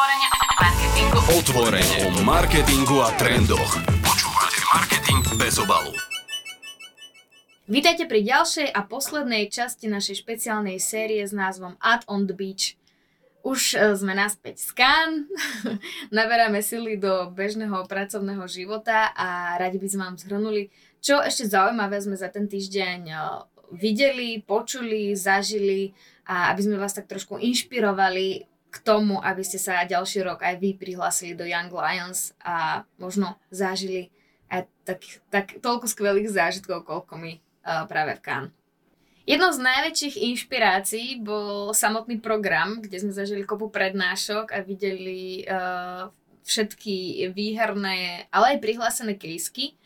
Otvorene o marketingu. Otvorene o marketingu a trendoch. Počúvate Marketing bez obalu. Vítajte pri ďalšej a poslednej časti našej špeciálnej série s názvom Ad on the Beach. Už e, sme naspäť z Cannes, naberáme sily do bežného pracovného života a radi by sme vám zhrnuli, čo ešte zaujímavé sme za ten týždeň e, videli, počuli, zažili a aby sme vás tak trošku inšpirovali k tomu, aby ste sa ďalší rok aj vy prihlásili do Young Lions a možno zažili aj tak, tak toľko skvelých zážitkov, koľko my uh, práve v Cannes. Jednou z najväčších inšpirácií bol samotný program, kde sme zažili kopu prednášok a videli uh, všetky výherné, ale aj prihlásené kejsky.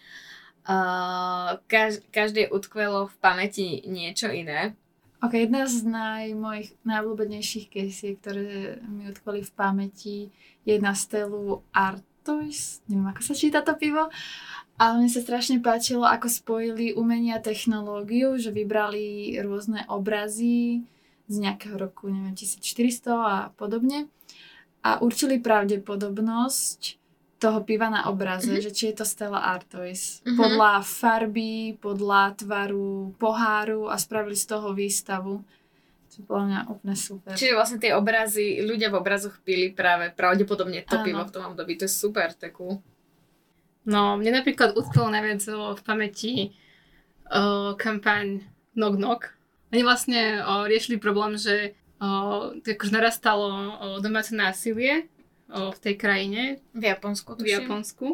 Uh, kaž, každé utkvelo v pamäti niečo iné. Ok, jedna z naj, mojich najobľúbenejších kesiek, ktoré mi utkvali v pamäti, je na stelu Artois, neviem ako sa číta to pivo, ale mne sa strašne páčilo, ako spojili umenie a technológiu, že vybrali rôzne obrazy z nejakého roku, neviem, 1400 a podobne. A určili pravdepodobnosť toho piva na obraze, mm-hmm. že či je to Stella Artois. Mm-hmm. Podľa farby, podľa tvaru, poháru a spravili z toho výstavu. Čo bolo mňa úplne super. Čiže vlastne tie obrazy, ľudia v obrazoch pili práve pravdepodobne to Áno. pivo v tom období. To je super, takú. No, mne napríklad utkvelo najviac v pamäti uh, kampaň Knock Knock. Oni vlastne uh, riešili problém, že uh, akože narastalo uh, domáce násilie v tej krajine. V Japonsku, tuším. V Japonsku.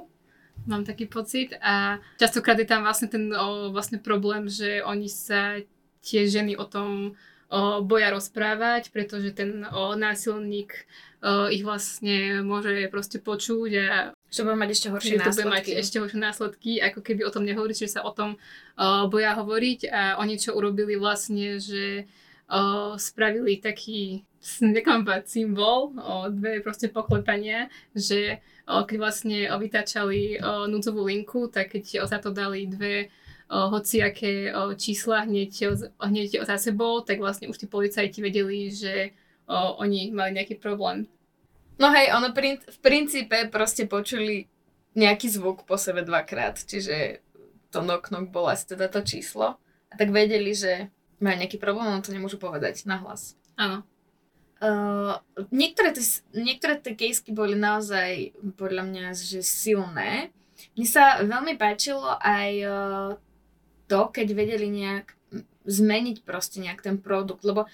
Mám taký pocit a častokrát je tam vlastne ten o, vlastne problém, že oni sa tie ženy o tom o, boja rozprávať, pretože ten o, násilník o, ich vlastne môže proste počuť a že bude mať ešte horšie následky. To bude mať ešte horšie následky, ako keby o tom nehovoriť, že sa o tom o, boja hovoriť a oni čo urobili vlastne, že o, spravili taký nekompať symbol, o, dve proste poklepania, že o, keď vlastne o, vytačali o, núdzovú linku, tak keď o, za to dali dve o, hociaké o, čísla hneď, o, hneď za sebou, tak vlastne už tí policajti vedeli, že o, oni mali nejaký problém. No hej, ono prin- v princípe proste počuli nejaký zvuk po sebe dvakrát, čiže to knock knock bolo asi teda to číslo. A tak vedeli, že majú nejaký problém, on to nemôžu povedať nahlas. Áno. Uh, niektoré, tie, niektoré tie kejsky boli naozaj podľa mňa že silné. Mne sa veľmi páčilo aj uh, to, keď vedeli nejak zmeniť proste nejak ten produkt, lebo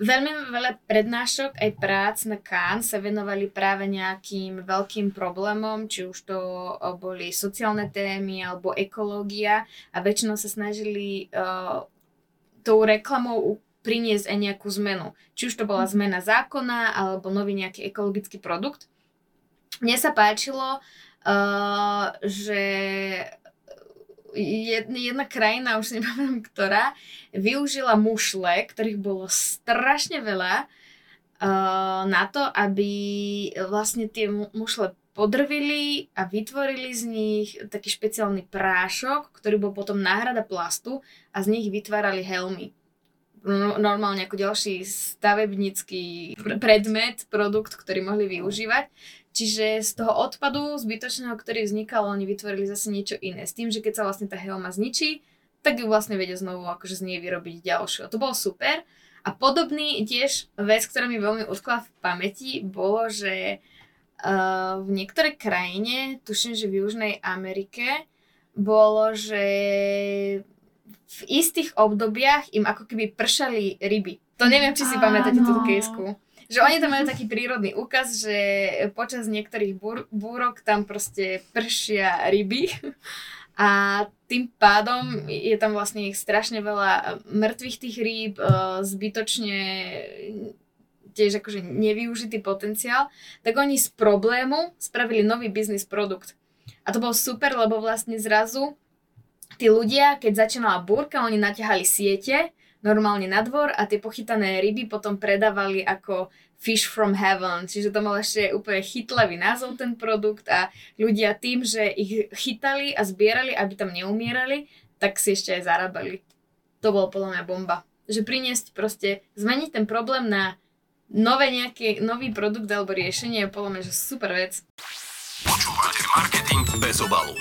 veľmi veľa prednášok aj prác na Kán sa venovali práve nejakým veľkým problémom, či už to boli sociálne témy alebo ekológia a väčšinou sa snažili uh, tou reklamou priniesť aj nejakú zmenu. Či už to bola zmena zákona alebo nový nejaký ekologický produkt. Mne sa páčilo, uh, že jedna, jedna krajina, už si nepamätám ktorá, využila mušle, ktorých bolo strašne veľa uh, na to, aby vlastne tie mušle podrvili a vytvorili z nich taký špeciálny prášok, ktorý bol potom náhrada plastu a z nich vytvárali helmy normálne ako ďalší stavebnícky predmet, produkt, ktorý mohli využívať. Čiže z toho odpadu zbytočného, ktorý vznikal, oni vytvorili zase niečo iné. S tým, že keď sa vlastne tá helma zničí, tak ju vlastne vedia znovu akože z nej vyrobiť ďalšiu. To bolo super. A podobný tiež vec, ktorá mi veľmi utkla v pamäti, bolo, že uh, v niektorej krajine, tuším, že v Južnej Amerike, bolo, že v istých obdobiach im ako keby pršali ryby. To neviem, či si Áno. pamätáte túto kejsku. Že oni tam majú taký prírodný úkaz, že počas niektorých búr, búrok tam proste pršia ryby a tým pádom je tam vlastne ich strašne veľa mŕtvych tých rýb, e, zbytočne tiež akože nevyužitý potenciál, tak oni z problému spravili nový biznis produkt. A to bolo super, lebo vlastne zrazu tí ľudia, keď začínala búrka, oni naťahali siete normálne na dvor a tie pochytané ryby potom predávali ako Fish from Heaven, čiže to mal ešte úplne chytlavý názov ten produkt a ľudia tým, že ich chytali a zbierali, aby tam neumierali, tak si ešte aj zarábali. To bolo podľa mňa bomba. Že priniesť proste, zmeniť ten problém na nové nejaké, nový produkt alebo riešenie je podľa mňa, že super vec. Počúvate marketing bez obalu.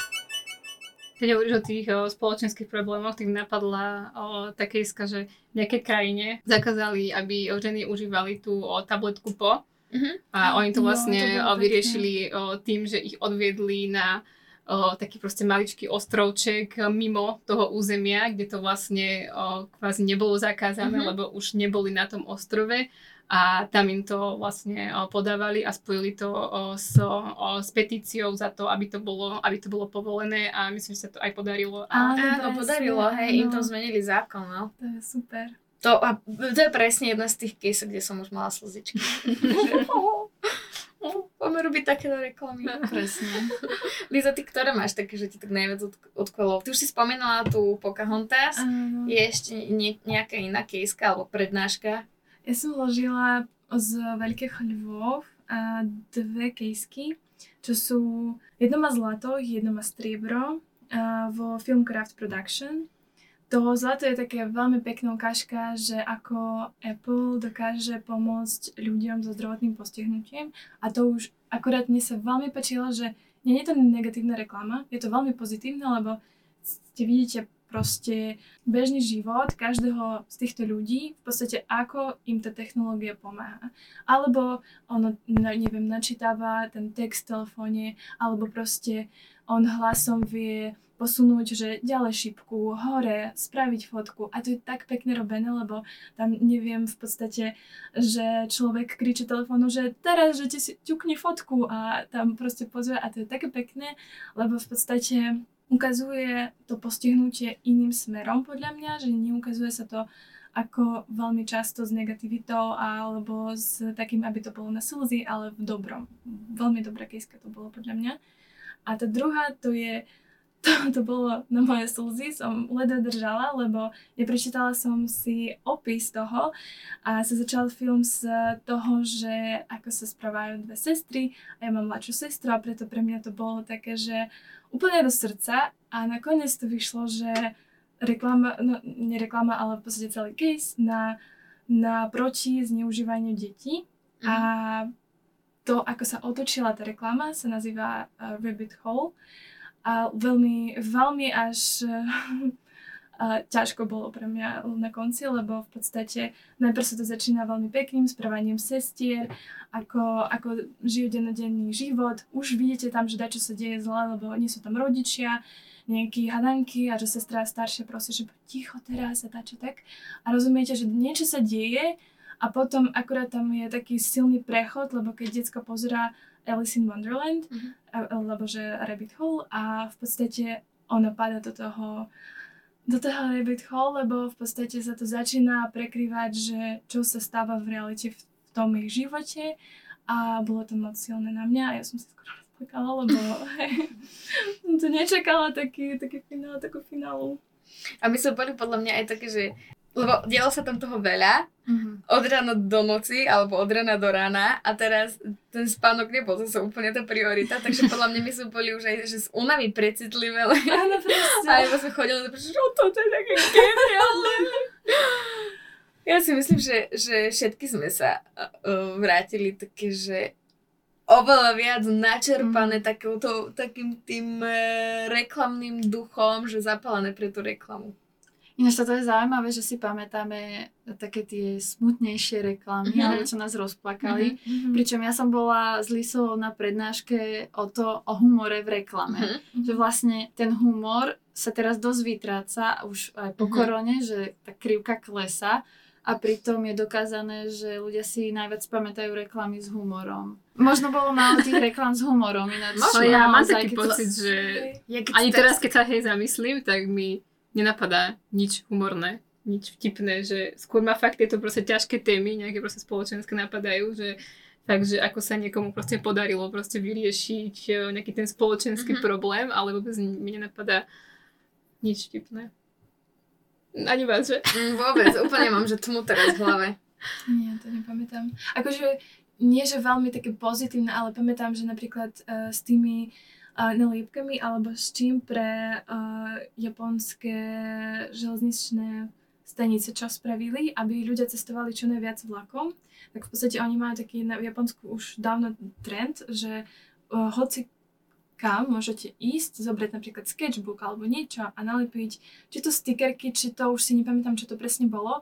Keď hovoríš o tých o, spoločenských problémoch, tak napadla o, také iska, že v nejakej krajine zakázali, aby o, ženy užívali tú o, tabletku po. Mhm. A oni to No, vlastne to bolo o, vyriešili o, tým, že ich odviedli na o, taký proste maličký ostrovček o, mimo toho územia, kde to vlastne o, kvázi nebolo zakázané, Mhm. lebo už neboli na tom ostrove a tam im to vlastne o, podávali a spojili to o, s, o, s petíciou za to, aby to, bolo, aby to bolo povolené a myslím, že sa to aj podarilo. A, Áno, podarilo, hej, im to zmenili zákon, no. To je super. To, a to je presne jedna z tých caseov, kde som už mala slzičky. Poďme robiť takéto reklamy. Presne. Liza, ty ktoré máš také, že ti tak najviac od, odkolov? Ty už si spomínala tú Pocahontas. Áno. Je ešte nie, nejaká iná kejska alebo prednáška? Ja som vložila z Veľkých Lvov a dve kejsky, čo sú, jedno má zlato, jedno má striebro a vo Filmcraft Production. To zlato je také veľmi pekná ukážka, že ako Apple dokáže pomôcť ľuďom so zdravotným postihnutím a to už akorát mne sa veľmi páčilo, že nie je to negatívna reklama, je to veľmi pozitívne, lebo ste vidíte proste bežný život každého z týchto ľudí, v podstate ako im tá technológia pomáha. Alebo ono, na- neviem, načítava ten text v telefóne, alebo proste on hlasom vie posunúť, že ďalej šipku, hore, spraviť fotku. A to je tak pekne robené, lebo tam neviem v podstate, že človek kričí telefónu, že teraz, že ti si ťukni fotku a tam proste pozve a to je také pekné, lebo v podstate ukazuje to postihnutie iným smerom podľa mňa, že neukazuje sa to ako veľmi často s negativitou alebo s takým, aby to bolo na slzy, ale v dobrom. Veľmi dobrá kejska to bolo podľa mňa. A tá druhá to je, to, to bolo na moje slzy, som ledva držala, lebo neprečítala som si opis toho a sa začal film z toho, že ako sa správajú dve sestry a ja mám mladšiu sestru a preto pre mňa to bolo také, že úplne do srdca a nakoniec to vyšlo, že reklama, no nie reklama, ale v podstate celý case na, na proti zneužívaniu detí. A to, ako sa otočila tá reklama, sa nazýva uh, Rabbit Hole a veľmi, veľmi až uh, ťažko bolo pre mňa na konci, lebo v podstate najprv sa to začína veľmi pekným správaním sestier, ako, ako žijú dennodenný život. Už vidíte tam, že dačo sa deje zle, lebo nie sú tam rodičia, nejaké hadanky a že sestra staršia prosí, že ticho teraz a dačo tak. A rozumiete, že niečo sa deje a potom akurát tam je taký silný prechod, lebo keď decka pozerá Alice in Wonderland, Mhm. a- alebo že Rabbit Hole a v podstate ona pada do toho do toho rabbit hole, lebo v podstate sa to začína prekrývať, že čo sa stáva v realite v, v tom ich živote a bolo to moc silné na mňa a ja som sa skoro rozplakala, lebo hej, som to nečakala taký, taký finál, takú finálu. A my sme boli podľa mňa aj také, že lebo dialo sa tam toho veľa, Mhm. od rána do noci, alebo od rána do rána a teraz ten spánok nebol zase úplne tá priorita, takže podľa mňa my sme boli už aj že z únavy precitlivé, Áno, presne. a iba sme chodili, že čo toto je také geniálne. Ja si myslím, že, že všetky sme sa uh, vrátili také, že oveľa viac načerpané mm. takouto, takým tým uh, reklamným duchom, že zapálené pre tú reklamu. Ináč toto je zaujímavé, že si pamätáme také tie smutnejšie reklamy, Mhm. alebo čo nás rozplakali. Mhm. Pričom ja som bola s Lisou na prednáške o to, o humore v reklame. Mhm. Že vlastne ten humor sa teraz dosť vytráca, už aj po Mhm. korone, že tá krivka klesa a pritom je dokázané, že ľudia si najviac pamätajú reklamy s humorom. Možno bolo málo tých reklam s humorom, ináč No ja mám taký pocit, že Ja ani teraz, keď sa hej zamyslím, tak mi nenapadá nič humorné, nič vtipné, že skôr ma fakt tieto proste ťažké témy, nejaké proste spoločenské napadajú, že Takže ako sa niekomu proste podarilo proste vyriešiť e, nejaký ten spoločenský Mhm. problém, ale vôbec mi nenapadá nič vtipné. Ani vás, že? Mm, vôbec, úplne mám, že tmu teraz v hlave. Nie, to nepamätám. Akože nie, že veľmi také pozitívne, ale pamätám, že napríklad uh, s tými uh, naliepkami alebo s čím pre uh, japonské železničné stanice, čo spravili, aby ľudia cestovali čo najviac vlakom. Tak v podstate oni majú taký na Japonsku už dávno trend, že uh, hoci kam môžete ísť, zobrať napríklad sketchbook alebo niečo a nalepiť, či to stickerky, či to už si nepamätám, čo to presne bolo,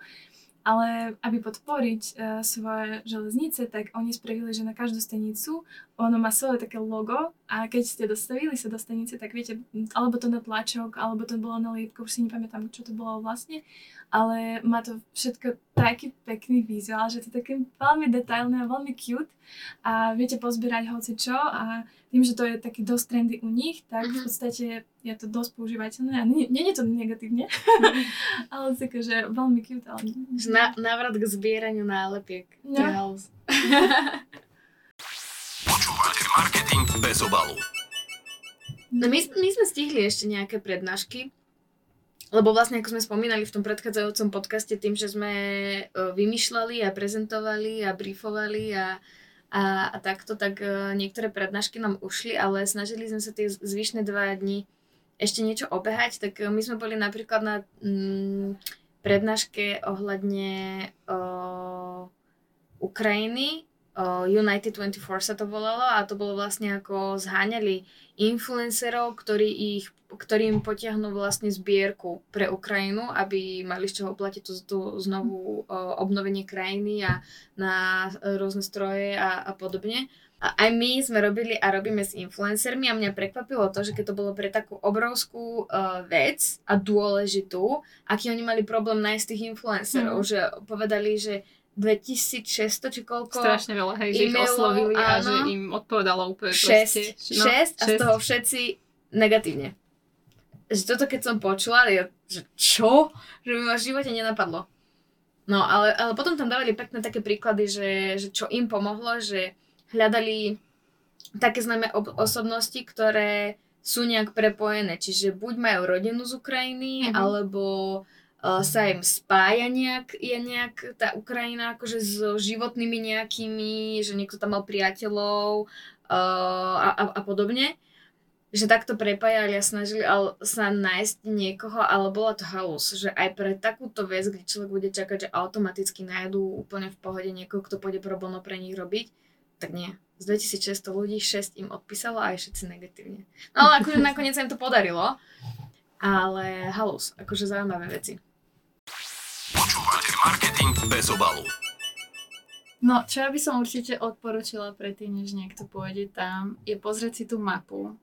ale aby podporiť uh, svoje železnice, tak oni spravili, že na každú stanicu ono má svoje také logo a keď ste dostavili sa do stanice, tak viete, alebo to na tlačok, alebo to bolo na lípku, už si nepamätám, čo to bolo vlastne, ale má to všetko taký pekný vizuál, že to je také veľmi detailné a veľmi cute a viete pozbierať hoci čo a tým, že to je taký dosť trendy u nich, tak v podstate je to dosť používateľné a nie, nie je to negatívne, ale také, že veľmi cute. Ale... Na, návrat k zbieraniu nálepiek. No. Marketing bez obalu. No my, my sme stihli ešte nejaké prednášky, lebo vlastne ako sme spomínali v tom predchádzajúcom podcaste, tým, že sme e, vymýšľali a prezentovali a briefovali a, a, a takto, tak e, niektoré prednášky nám ušli, ale snažili sme sa tie zvyšné dva dni ešte niečo obehať, tak e, my sme boli napríklad na mm, prednáške ohľadne o, Ukrajiny, United 24 sa to volalo a to bolo vlastne ako zháňali influencerov, ktorí ich ktorým potiahnú vlastne zbierku pre Ukrajinu, aby mali z čoho platiť to, to znovu obnovenie krajiny a na rôzne stroje a, a podobne. A aj my sme robili a robíme s influencermi a mňa prekvapilo to, že keď to bolo pre takú obrovskú uh, vec a dôležitú, aký oni mali problém nájsť tých influencerov, mm. že povedali, že 2600 či koľko Strašne veľa, hej, že ich oslovili áno, a že im odpovedalo úplne 6, proste. No, 6 a 6. z toho všetci negatívne že toto keď som počula, ja, že čo? Že mi ma v živote nenapadlo. No, ale, ale potom tam dávali pekné také príklady, že, že čo im pomohlo, že hľadali také známe ob- osobnosti, ktoré sú nejak prepojené, čiže buď majú rodinu z Ukrajiny, mm-hmm. alebo sa im spája nejak, je nejak tá Ukrajina akože s životnými nejakými, že niekto tam mal priateľov uh, a, a, a podobne že takto prepájali a snažili sa nájsť niekoho, ale bola to halus, že aj pre takúto vec, kde človek bude čakať, že automaticky nájdú úplne v pohode niekoho, kto pôjde problémo pre nich robiť, tak nie. Z 2600 ľudí 6 im odpísalo a aj všetci negatívne. No ale akože nakoniec sa im to podarilo, ale halus, akože zaujímavé veci. Marketing bez obalu. No, čo ja by som určite odporúčila predtým, než niekto pôjde tam, je pozrieť si tú mapu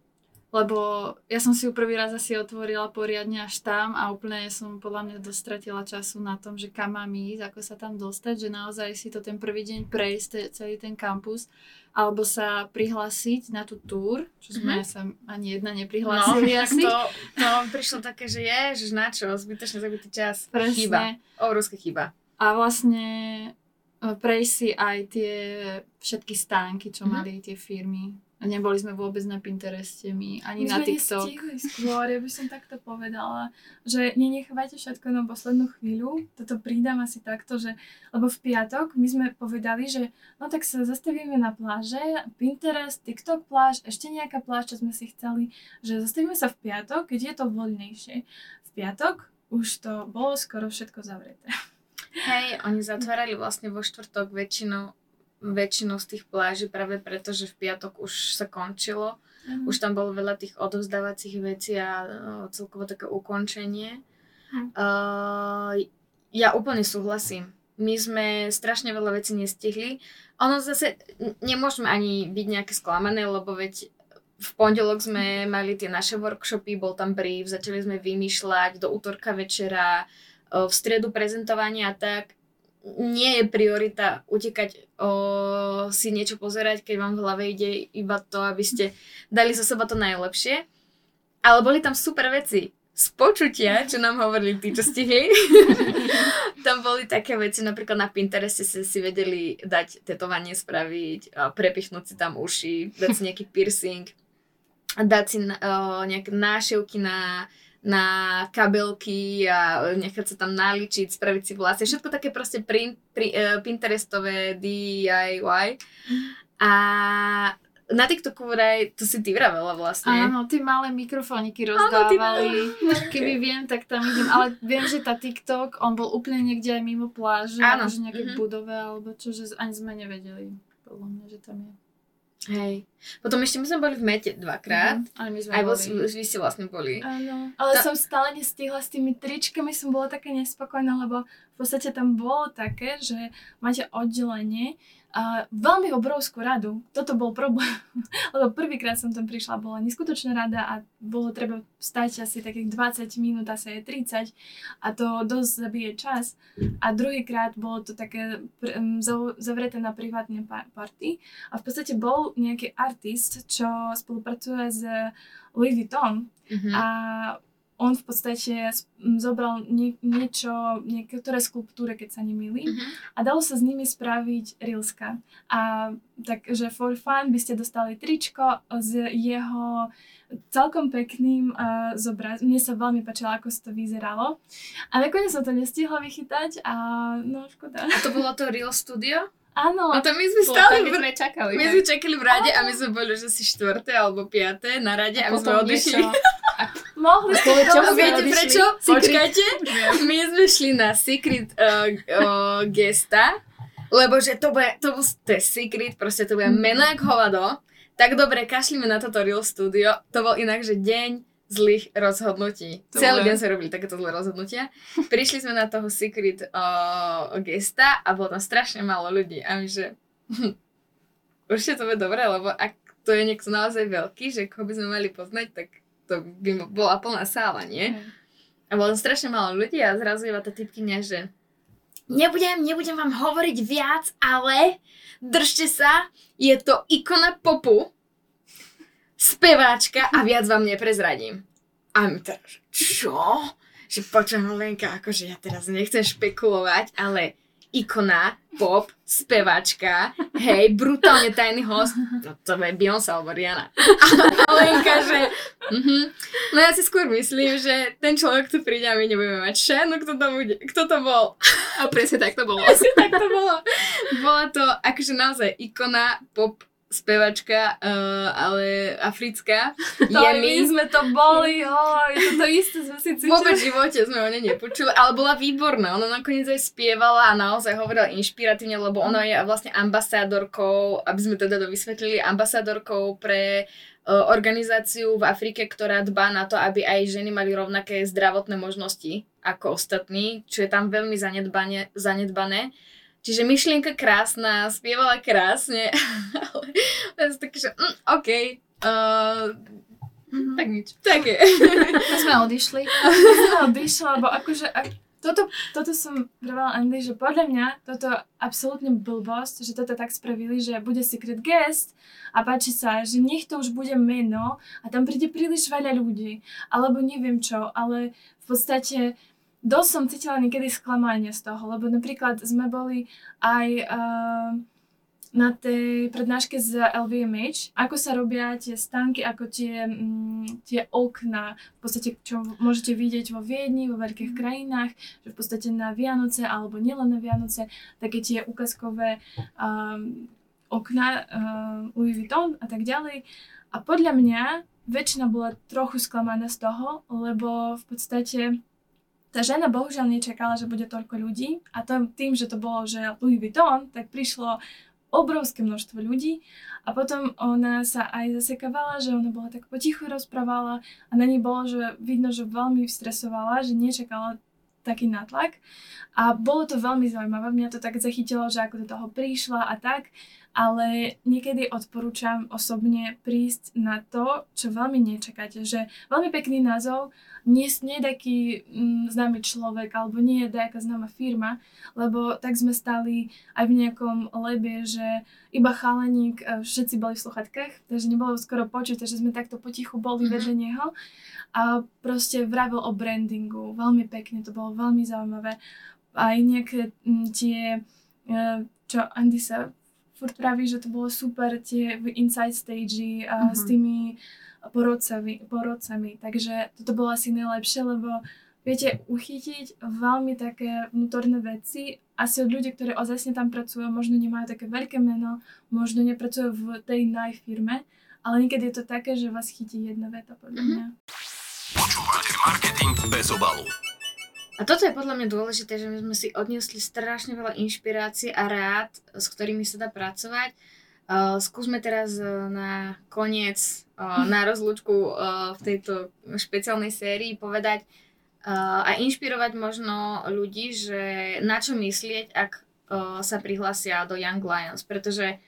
lebo ja som si ju prvý raz asi otvorila poriadne až tam a úplne som podľa mňa dostratila času na tom, že kam mám ísť, ako sa tam dostať, že naozaj si to ten prvý deň prejsť, celý ten kampus, alebo sa prihlásiť na tú túr, čo sme mm-hmm. sa ani jedna neprihlásili no, asi. To, to prišlo také, že je, že na čo, zbytočne zabitý čas. Presne. Chyba, obrovská chyba. A vlastne e, prejsť si aj tie všetky stánky, čo mm-hmm. mali tie firmy neboli sme vôbec na Pintereste my, ani my na TikTok. My skôr, ja by som takto povedala, že nenechávajte všetko na poslednú chvíľu. Toto pridám asi takto, že, lebo v piatok my sme povedali, že no tak sa zastavíme na pláže, Pinterest, TikTok pláž, ešte nejaká pláž, čo sme si chceli, že zastavíme sa v piatok, keď je to voľnejšie. V piatok už to bolo skoro všetko zavreté. Hej, oni zatvárali vlastne vo štvrtok väčšinou väčšinu z tých pláží práve preto, že v piatok už sa končilo. Mm. Už tam bolo veľa tých odovzdávacích vecí a uh, celkovo také ukončenie. Mm. Uh, ja úplne súhlasím. My sme strašne veľa vecí nestihli. Ono zase, nemôžeme ani byť nejaké sklamané, lebo veď v pondelok sme mali tie naše workshopy, bol tam brief, začali sme vymýšľať do útorka večera, v stredu prezentovania tak nie je priorita utekať o, si niečo pozerať, keď vám v hlave ide iba to, aby ste dali zo seba to najlepšie. Ale boli tam super veci. Z počutia, čo nám hovorili tí, čo stihli. tam boli také veci, napríklad na Pintereste si, si vedeli dať tetovanie spraviť, prepichnúť si tam uši, dať si nejaký piercing, dať si uh, nejaké nášivky na na kabelky a nechať sa tam naličiť, spraviť si vlasy. Všetko také proste print, pri, uh, Pinterestové DIY. A na TikToku vraj, to si ty vravela vlastne. Áno, tie malé mikrofóniky rozdávali. Keby viem, tak tam idem. Ale viem, že tá TikTok, on bol úplne niekde aj mimo pláže, Áno. akože nejaké Mhm. budove, alebo čo, že ani sme nevedeli. Podľa mňa, že tam je. Hej. Potom ešte my sme boli v Mete dvakrát. Mhm. Ale my sme Aj boli. vy ste vlastne boli. Áno. Ale Ta- som stále nestihla s tými tričkami, som bola taká nespokojná, lebo v podstate tam bolo také, že máte oddelenie a veľmi obrovskú radu. Toto bol problém, lebo prvýkrát som tam prišla, bola neskutočná rada a bolo treba stať asi takých 20 minút, asi aj 30 a to dosť zabije čas. A druhýkrát bolo to také pr- m, zav- zavreté na privátne pa- party a v podstate bol nejaký artist, čo spolupracuje s Louis Vuitton Mhm. a on v podstate zobral nie, niečo, niektoré skulptúry, keď sa nemýlim, Mhm. a dalo sa s nimi spraviť rilska. A takže for fun by ste dostali tričko s jeho celkom pekným uh, zobraz. Mne sa veľmi páčilo, ako sa to vyzeralo. A nakoniec som to nestihla vychytať a no škoda. A to bolo to Real Studio? Áno, A to my sme Bolo stále keď sme čakali. My sme čakali v rade a my sme boli, že si štvrté alebo piaté na rade a, my sme odišli. niečo. mohli ste čomu viete odišli? prečo? Počkajte. My sme šli na secret uh, uh, gesta, lebo že to bude, to, je secret, proste to bude meno jak hovado. Tak dobre, kašlíme na toto Real Studio. To bol inak, že deň zlých rozhodnutí. To Celý bolo- deň sme robili takéto zlé rozhodnutia. Prišli sme na toho secret uh, gesta a bolo tam strašne málo ľudí. A my, že určite to bude dobré, lebo ak to je niekto naozaj veľký, že koho by sme mali poznať, tak to by bola plná sála, nie? A bolo strašne málo ľudí a zrazu iba tá typkynia, že nebudem, nebudem vám hovoriť viac, ale držte sa, je to ikona popu, speváčka a viac vám neprezradím. A my teraz, čo? Že počujem Lenka, akože ja teraz nechcem špekulovať, ale ikona, pop, spevačka, hej, brutálne tajný host, to, to je Beyoncé alebo Rihanna. A Lenka, že mhm. no ja si skôr myslím, že ten človek tu príde a my nebudeme mať šajnu, kto to, bude, kto to bol. A presne tak to bolo. Asi tak to bolo. Bola to akože naozaj ikona, pop, spevačka, uh, ale africká. To aj my sme to boli, oj, to to isté sme si cítili. Vôbec v živote sme o nej nepočuli, ale bola výborná. Ona nakoniec aj spievala a naozaj hovorila inšpiratívne, lebo ona je vlastne ambasádorkou, aby sme teda to vysvetlili, ambasádorkou pre e, organizáciu v Afrike, ktorá dbá na to, aby aj ženy mali rovnaké zdravotné možnosti ako ostatní, čo je tam veľmi zanedbané. zanedbané. Čiže myšlienka krásna, spievala krásne, ale ja som taký, že mm, OK, uh, Tak nič. také. My sme odišli. som odišla, lebo akože ak, toto, toto som vravala Andy, že podľa mňa toto absolútne blbosť, že toto tak spravili, že bude secret guest a páči sa, že nech to už bude meno a tam príde príliš veľa ľudí, alebo neviem čo, ale v podstate dosť som cítila niekedy sklamanie z toho, lebo napríklad sme boli aj uh, na tej prednáške z LVMH, ako sa robia tie stánky, ako tie, mm, tie okna, v podstate, čo môžete vidieť vo Viedni, vo veľkých krajinách, že v podstate na Vianoce, alebo nielen na Vianoce, také tie ukazkové um, okna uh, Louis Vuitton a tak ďalej. A podľa mňa väčšina bola trochu sklamaná z toho, lebo v podstate tá žena bohužiaľ nečakala, že bude toľko ľudí a to, tým, že to bolo, že Louis Vuitton, tak prišlo obrovské množstvo ľudí a potom ona sa aj zasekávala, že ona bola tak potichu rozprávala a na nej bolo, že vidno, že veľmi stresovala, že nečakala taký nátlak. A bolo to veľmi zaujímavé, mňa to tak zachytilo, že ako do toho prišla a tak, ale niekedy odporúčam osobne prísť na to, čo veľmi nečakáte, že veľmi pekný názov, nie, nie je taký mm, známy človek alebo nie je nejaká známa firma, lebo tak sme stali aj v nejakom lebe, že iba chalaník, e, všetci boli v sluchatkách, takže nebolo skoro počuť, takže sme takto potichu boli Mhm. vedľa neho a proste vravil o brandingu, veľmi pekne, to bolo veľmi zaujímavé. Aj nejaké mm, tie, e, čo Andy sa furt praví, že to bolo super, tie v inside stage s Mhm. tými porodcami, porodcami, takže toto bolo asi najlepšie, lebo viete uchytiť veľmi také vnútorné veci asi od ľudí, ktorí ozajstne tam pracujú, možno nemajú také veľké meno, možno nepracujú v tej najfirme, ale niekedy je to také, že vás chytí jedna veta podľa Mhm. mňa. Počúvate marketing bez obalu. A toto je podľa mňa dôležité, že my sme si odniesli strašne veľa inšpirácií a rád, s ktorými sa dá pracovať. Uh, skúsme teraz uh, na koniec, uh, na rozlúčku uh, v tejto špeciálnej sérii povedať uh, a inšpirovať možno ľudí, že na čo myslieť, ak uh, sa prihlásia do Young Lions, pretože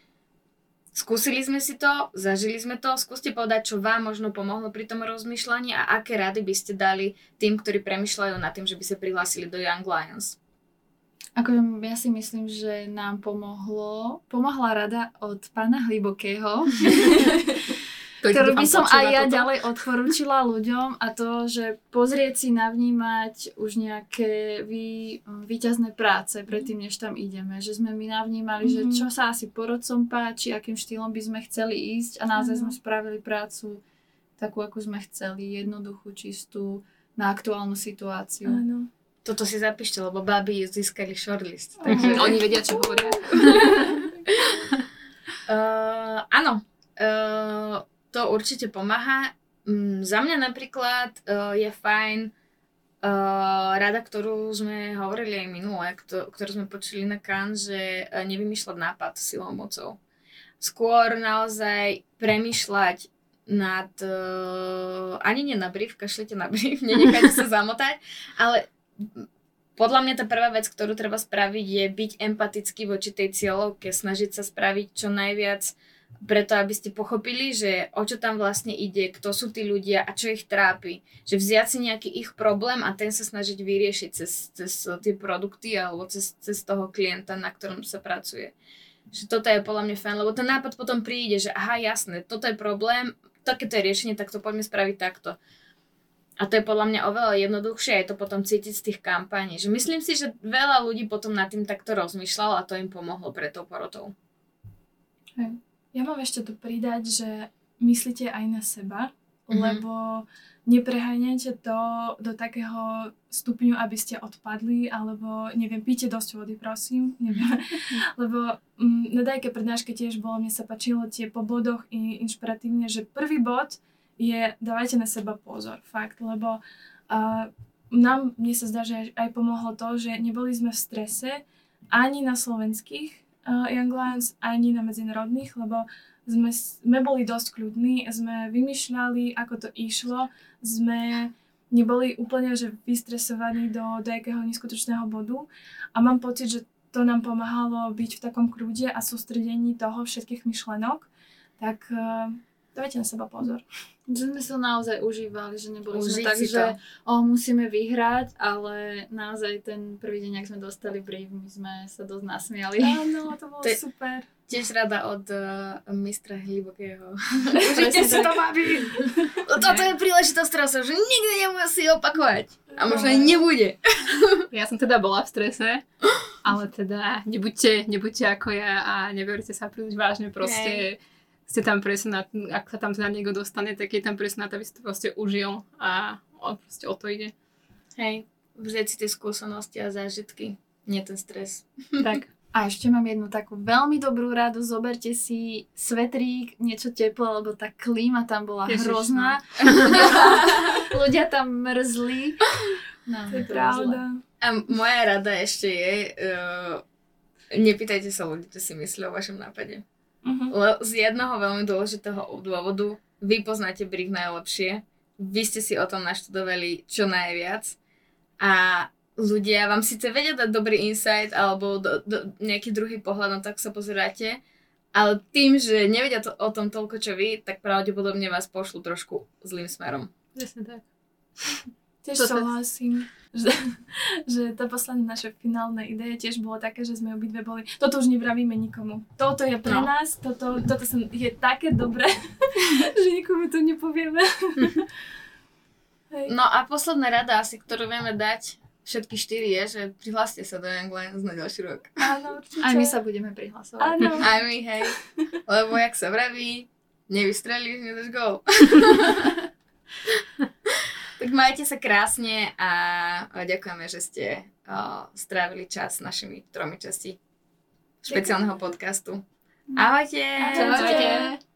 skúsili sme si to, zažili sme to, skúste povedať, čo vám možno pomohlo pri tom rozmýšľaní a aké rady by ste dali tým, ktorí premyšľajú nad tým, že by sa prihlásili do Young Lions. Ako ja si myslím, že nám pomohlo, pomohla rada od pána Hlibokého, ktorú by som aj ja ďalej odporúčila ľuďom a to, že pozrieť si, navnímať už nejaké vý, výťazné práce predtým, než tam ideme. Že sme my navnímali, Mhm. že čo sa asi porodcom páči, akým štýlom by sme chceli ísť a naozaj Áno. sme spravili prácu takú, ako sme chceli, jednoduchú, čistú, na aktuálnu situáciu. Áno. Toto si zapíšte, lebo baby získali shortlist. Takže Takže, oni vedia, čo hovoria. uh, áno, uh, to určite pomáha. Mm, za mňa napríklad uh, je fajn uh, rada, ktorú sme hovorili aj minule, kto, ktorú sme počuli na kan, že uh, nevymýšľať nápad silou mocou. Skôr naozaj premýšľať nad, uh, ani nie na brief, kašlite na brief, nenechajte sa zamotať, ale podľa mňa tá prvá vec, ktorú treba spraviť, je byť empatický voči tej cieľovke, snažiť sa spraviť čo najviac preto, aby ste pochopili, že o čo tam vlastne ide, kto sú tí ľudia a čo ich trápi. Že vziať si nejaký ich problém a ten sa snažiť vyriešiť cez, cez tie produkty alebo cez, cez toho klienta, na ktorom sa pracuje. Že toto je podľa mňa fajn, lebo ten nápad potom príde, že aha, jasné, toto je problém, takéto je riešenie, tak to poďme spraviť takto. A to je podľa mňa oveľa jednoduchšie aj to potom cítiť z tých kampaní. Že myslím si, že veľa ľudí potom nad tým takto rozmýšľalo a to im pomohlo pre tou porotou. Ja mám ešte tu pridať, že myslíte aj na seba, Mhm. lebo nepreháňajte to do takého stupňu, aby ste odpadli, alebo neviem, píte dosť vody, prosím, neviem. lebo mm, na dajke prednáške tiež bolo, mne sa páčilo tie po bodoch i inšpiratívne, že prvý bod je dávajte na seba pozor, fakt, lebo uh, nám, mne sa zdá, že aj pomohlo to, že neboli sme v strese ani na slovenských Young Lions, ani na medzinárodných, lebo sme, sme boli dosť kľudní, sme vymýšľali, ako to išlo, sme neboli úplne že vystresovaní do nejakého neskutočného bodu. A mám pocit, že to nám pomáhalo byť v takom kľude a sústredení toho všetkých myšlenok, tak dávajte na seba pozor. Že sme sa naozaj užívali, že neboli Užiť sme tak, že o, musíme vyhrať, ale naozaj ten prvý deň, ak sme dostali brief, my sme sa dosť nasmiali. Áno, to bolo To je- super. Tiež rada od uh, mistra Hlibokého. Presne Užite si to, babi! Toto je príležitosť, ktorá sa už nikdy nemusí opakovať. A možno aj nebude. Ja som teda bola v strese, ale teda nebuďte, nebuďte ako ja a neberte sa príliš vážne, proste ste tam presne, na, ak sa tam teda niekto dostane, tak je tam presne na to, aby si to proste užil a o, proste o to ide. Hej, vziať si tie skúsenosti a zážitky. Nie ten stres. Tak. A ešte mám jednu takú veľmi dobrú radu. Zoberte si svetrík, niečo teplé, lebo tá klíma tam bola Ježiš, hrozná. Ľudia, ľudia tam mrzli. No, To je pravda. A moja rada ešte je, uh, nepýtajte sa ľudí, čo si myslia o vašom nápade. Le- z jedného veľmi dôležitého dôvodu vy poznáte brief najlepšie, vy ste si o tom naštudovali čo najviac a ľudia vám síce vedia dať dobrý insight alebo do, do, nejaký druhý pohľad na to, ako sa pozeráte, ale tým, že nevedia to, o tom toľko, čo vy, tak pravdepodobne vás pošlu trošku zlým smerom. Presne tak. Tiež To sa- súhlasím, že, že tá posledná naša finálna ideja tiež bolo také, že sme obidve boli, toto už nevravíme nikomu. Toto je pre No. nás, toto, toto som, je také dobré, že nikomu to nepovieme. Hej. No a posledná rada asi, ktorú vieme dať všetky štyri je, že prihláste sa do Young Lions na ďalší rok. Áno, určite. Aj my sa budeme prihlasovať. Áno. Aj my, hej. Lebo jak sa vraví, nevystrelíš, nedáš gol. Tak majte sa krásne a ďakujeme, že ste uh, strávili čas s našimi tromi časti špeciálneho podcastu. Ahojte! Ahojte.